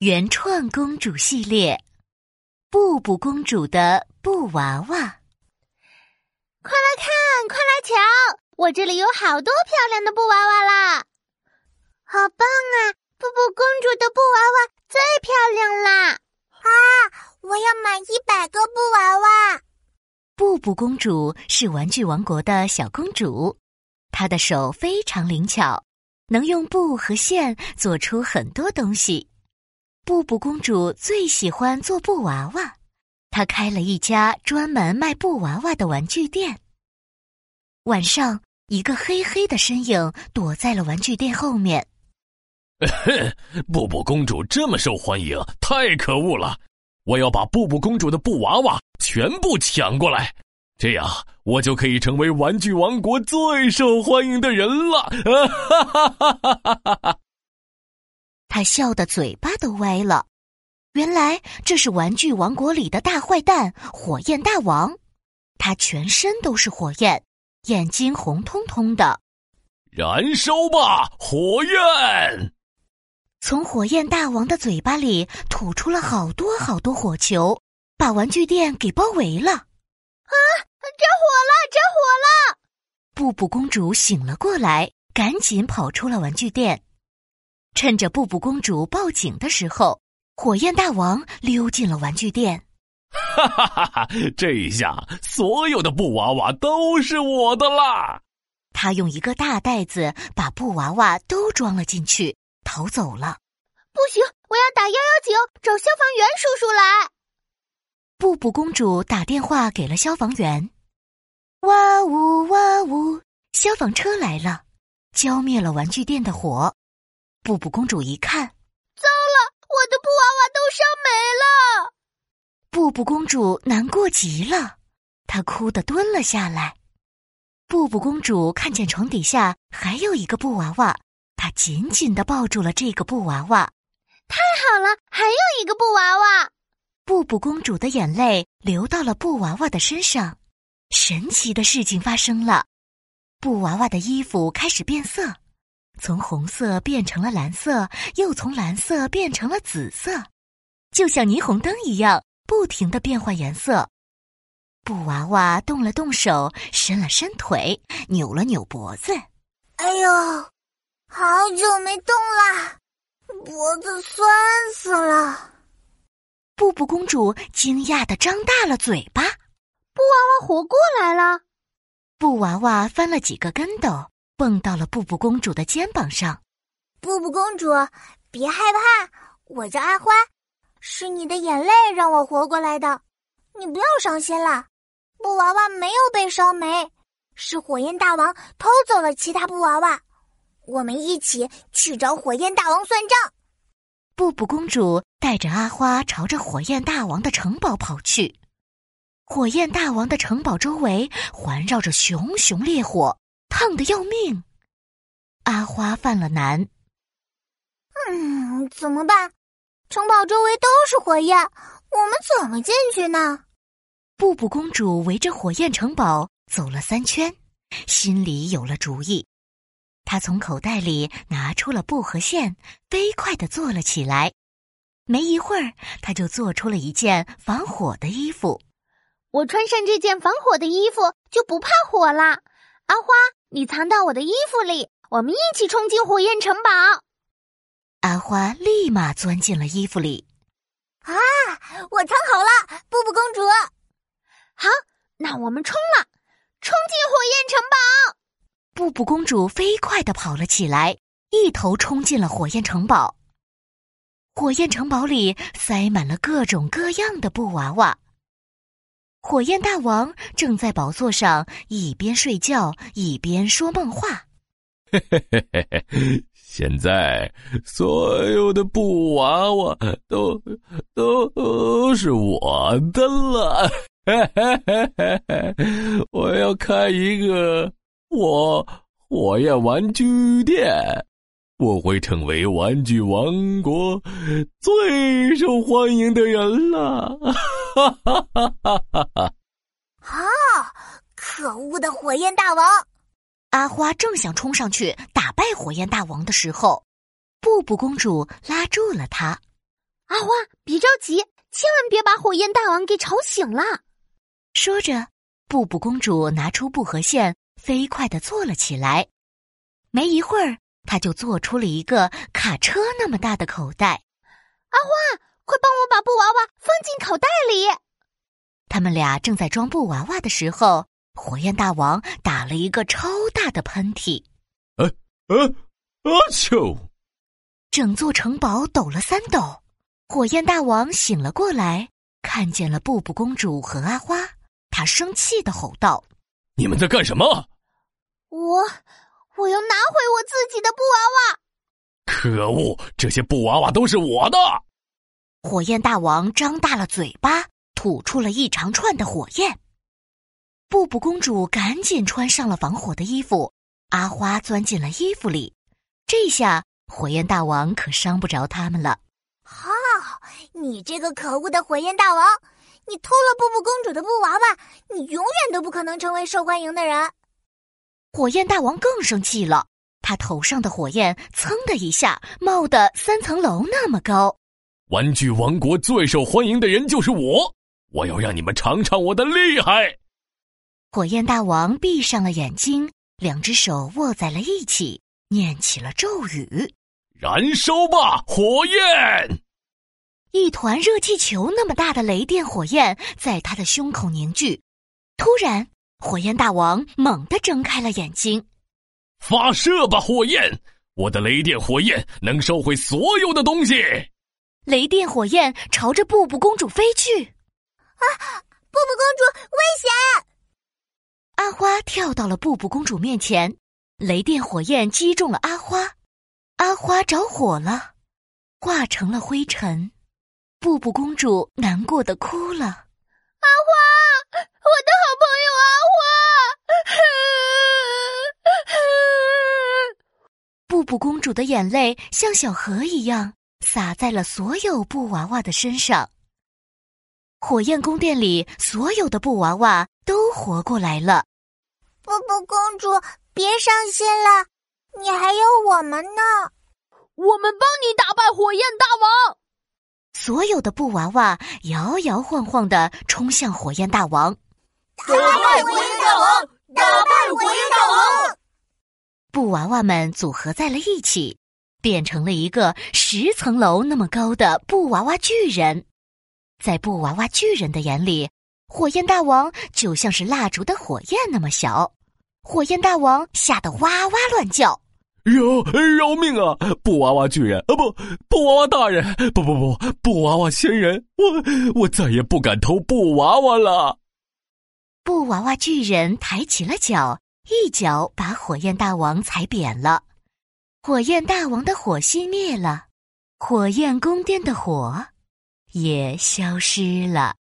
原创公主系列《布布公主的布娃娃》，快来看，快来瞧，我这里有好多漂亮的布娃娃啦！好棒啊！布布公主的布娃娃最漂亮啦！啊，我要买一百个布娃娃！布布公主是玩具王国的小公主，她的手非常灵巧，能用布和线做出很多东西。布布公主最喜欢做布娃娃，她开了一家专门卖布娃娃的玩具店。晚上，一个黑黑的身影躲在了玩具店后面。布布公主这么受欢迎，太可恶了！我要把布布公主的布娃娃全部抢过来，这样我就可以成为玩具王国最受欢迎的人了！哈哈哈哈哈哈！他笑得嘴巴都歪了。原来这是玩具王国里的大坏蛋——火焰大王。他全身都是火焰，眼睛红彤彤的。燃烧吧，火焰！从火焰大王的嘴巴里吐出了好多好多火球，把玩具店给包围了。啊！着火了！着火了！布布公主醒了过来，赶紧跑出了玩具店。趁着布布公主报警的时候，火焰大王溜进了玩具店。哈哈哈哈！这一下，所有的布娃娃都是我的啦！他用一个大袋子把布娃娃都装了进去，逃走了。不行，我要打幺幺九，找消防员叔叔来。布布公主打电话给了消防员。哇呜哇呜！消防车来了，浇灭了玩具店的火。布布公主一看，糟了，我的布娃娃都烧没了。布布公主难过极了，她哭得蹲了下来。布布公主看见床底下还有一个布娃娃，她紧紧的抱住了这个布娃娃。太好了，还有一个布娃娃。布布公主的眼泪流到了布娃娃的身上，神奇的事情发生了，布娃娃的衣服开始变色。从红色变成了蓝色，又从蓝色变成了紫色，就像霓虹灯一样，不停的变换颜色。布娃娃动了动手，伸了伸腿，扭了扭脖子。哎呦，好久没动啦，脖子酸死了。布布公主惊讶的张大了嘴巴。布娃娃活过来了。布娃娃翻了几个跟斗。蹦到了布布公主的肩膀上，布布公主，别害怕，我叫阿花，是你的眼泪让我活过来的，你不要伤心了。布娃娃没有被烧没，是火焰大王偷走了其他布娃娃，我们一起去找火焰大王算账。布布公主带着阿花朝着火焰大王的城堡跑去，火焰大王的城堡周围环绕着熊熊烈火。烫的要命，阿花犯了难。嗯，怎么办？城堡周围都是火焰，我们怎么进去呢？布布公主围着火焰城堡走了三圈，心里有了主意。她从口袋里拿出了布和线，飞快的做了起来。没一会儿，她就做出了一件防火的衣服。我穿上这件防火的衣服，就不怕火了。阿花，你藏到我的衣服里，我们一起冲进火焰城堡。阿花立马钻进了衣服里。啊，我藏好了，布布公主。好，那我们冲了，冲进火焰城堡。布布公主飞快的跑了起来，一头冲进了火焰城堡。火焰城堡里塞满了各种各样的布娃娃。火焰大王正在宝座上一边睡觉一边说梦话。嘿嘿嘿嘿嘿！现在所有的布娃娃都都是我的了。我要开一个火火焰玩具店。我会成为玩具王国最受欢迎的人了！哈哈哈哈哈哈！啊！可恶的火焰大王！阿花正想冲上去打败火焰大王的时候，布布公主拉住了他。阿花，别着急，千万别把火焰大王给吵醒了。说着，布布公主拿出布和线，飞快的坐了起来。没一会儿，她就做出了一个卡车那么大的口袋。阿花，快帮我把布娃娃放进口袋里。他们俩正在装布娃娃的时候，火焰大王打了一个超大的喷嚏。呃呃，阿丘！整座城堡抖了三抖。火焰大王醒了过来，看见了布布公主和阿花，他生气的吼道：“你们在干什么？”“我，我要拿回我自己的布娃娃。”“可恶，这些布娃娃都是我的！”火焰大王张大了嘴巴。吐出了一长串的火焰，布布公主赶紧穿上了防火的衣服，阿花钻进了衣服里，这下火焰大王可伤不着他们了。哈，你这个可恶的火焰大王，你偷了布布公主的布娃娃，你永远都不可能成为受欢迎的人。火焰大王更生气了，他头上的火焰噌的一下冒得三层楼那么高。玩具王国最受欢迎的人就是我。我要让你们尝尝我的厉害！火焰大王闭上了眼睛，两只手握在了一起，念起了咒语：“燃烧吧，火焰！”一团热气球那么大的雷电火焰在他的胸口凝聚。突然，火焰大王猛地睁开了眼睛：“发射吧，火焰！我的雷电火焰能收回所有的东西！”雷电火焰朝着布布公主飞去。啊！布布公主，危险！阿花跳到了布布公主面前，雷电火焰击中了阿花，阿花着火了，化成了灰尘。布布公主难过的哭了。阿花，我的好朋友阿花！布布公主的眼泪像小河一样洒在了所有布娃娃的身上。火焰宫殿里所有的布娃娃都活过来了。布布公主，别伤心了，你还有我们呢。我们帮你打败火焰大王。所有的布娃娃摇摇晃晃的冲向火焰大王。打败火焰大王！打败火焰大王！布娃娃们组合在了一起，变成了一个十层楼那么高的布娃娃巨人。在布娃娃巨人的眼里，火焰大王就像是蜡烛的火焰那么小。火焰大王吓得哇哇乱叫：“饶饶命啊！布娃娃巨人啊，不，布娃娃大人，不不不，布娃娃仙人，我我再也不敢偷布娃娃了。”布娃娃巨人抬起了脚，一脚把火焰大王踩扁了。火焰大王的火熄灭了，火焰宫殿的火。也消失了。